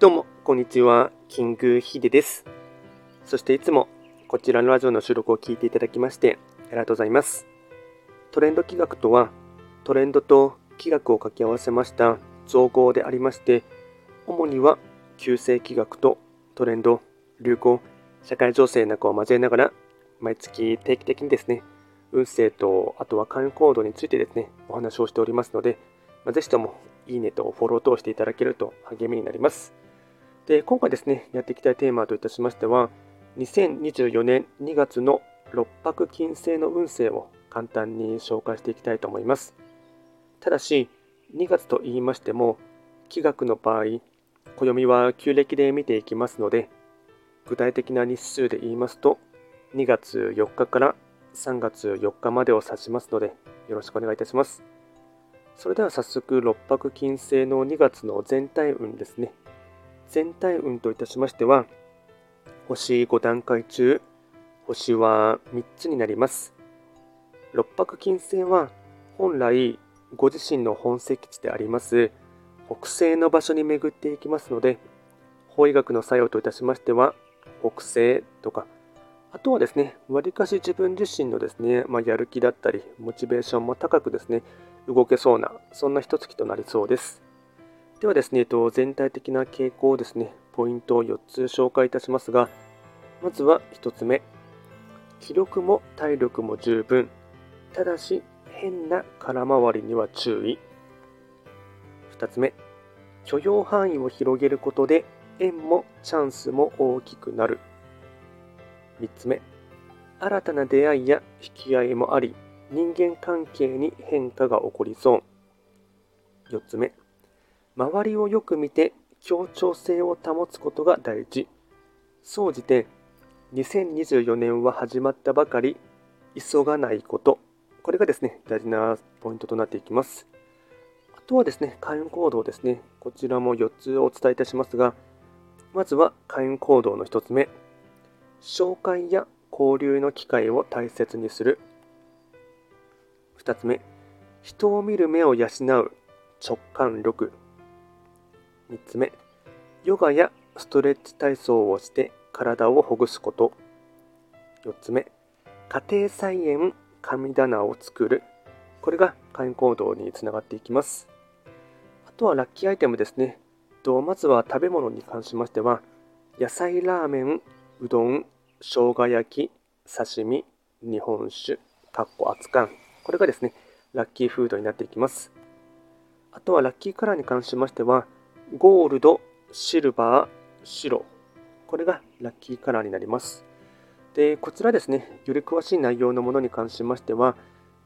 どうも、こんにちは。キングヒデです。そしていつもこちらのラジオの収録を聞いていただきましてありがとうございます。トレンド企画とは、トレンドと企画を掛け合わせました造語でありまして、主には旧世企画とトレンド、流行、社会情勢などを交えながら、毎月定期的にですね、運勢と、あとは関与行動についてですね、お話をしておりますので、ぜひともいいねとフォローとしていただけると励みになります。で、今回ですね、やっていきたいテーマといたしましては、2024年2月の六白金星の運勢を簡単に紹介していきたいと思います。ただし、2月と言いましても、気学の場合、暦は旧暦で見ていきますので、具体的な日数で言いますと、2月4日から3月4日までを指しますので、よろしくお願いいたします。それでは早速、六白金星の2月の全体運ですね。全体運といたしましては、星5段階中、星は3つになります。六白金星は本来ご自身の本石地であります北西の場所に巡っていきますので、法医学の作用といたしましては、北西とか、あとはですね、わりかし自分自身のですね、まあ、やる気だったり、モチベーションも高くですね、動けそうな、そんな一月となりそうです。ではですね、全体的な傾向をですね、ポイントを4つ紹介いたしますが、まずは1つ目、気力も体力も十分、ただし変な空回りには注意。2つ目、許容範囲を広げることで縁もチャンスも大きくなる。3つ目、新たな出会いや引き合いもあり、人間関係に変化が起こりそう。4つ目、周りをよく見て協調性を保つことが大事。総じて、2024年は始まったばかり、急がないこと。これがですね、大事なポイントとなっていきます。あとはですね、開運行動ですね。こちらも4つお伝えいたしますが、まずは開運行動の1つ目。紹介や交流の機会を大切にする。2つ目。人を見る目を養う直感力。3つ目、ヨガやストレッチ体操をして体をほぐすこと。4つ目、家庭菜園神棚を作る。これが会員行動につながっていきます。あとはラッキーアイテムですね。とまずは食べ物に関しましては、野菜ラーメン、うどん、生姜焼き、刺身、日本酒、かっこ熱燗。これがですね、ラッキーフードになっていきます。あとはラッキーカラーに関しましては、ゴールド、シルバー、白。これがラッキーカラーになります。で、こちらですね、より詳しい内容のものに関しましては、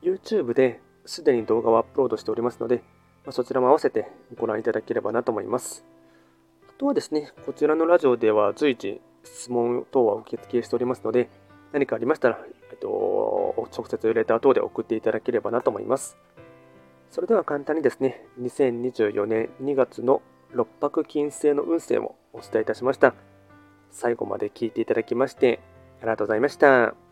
YouTube ですでに動画をアップロードしておりますので、まあ、そちらも合わせてご覧いただければなと思います。あとはですね、こちらのラジオでは随時質問等は受付しておりますので、何かありましたら、えっと、直接レター等で送っていただければなと思います。それでは簡単にですね、2024年2月の六白金星の運勢をお伝えいたしました。最後まで聞いていただきましてありがとうございました。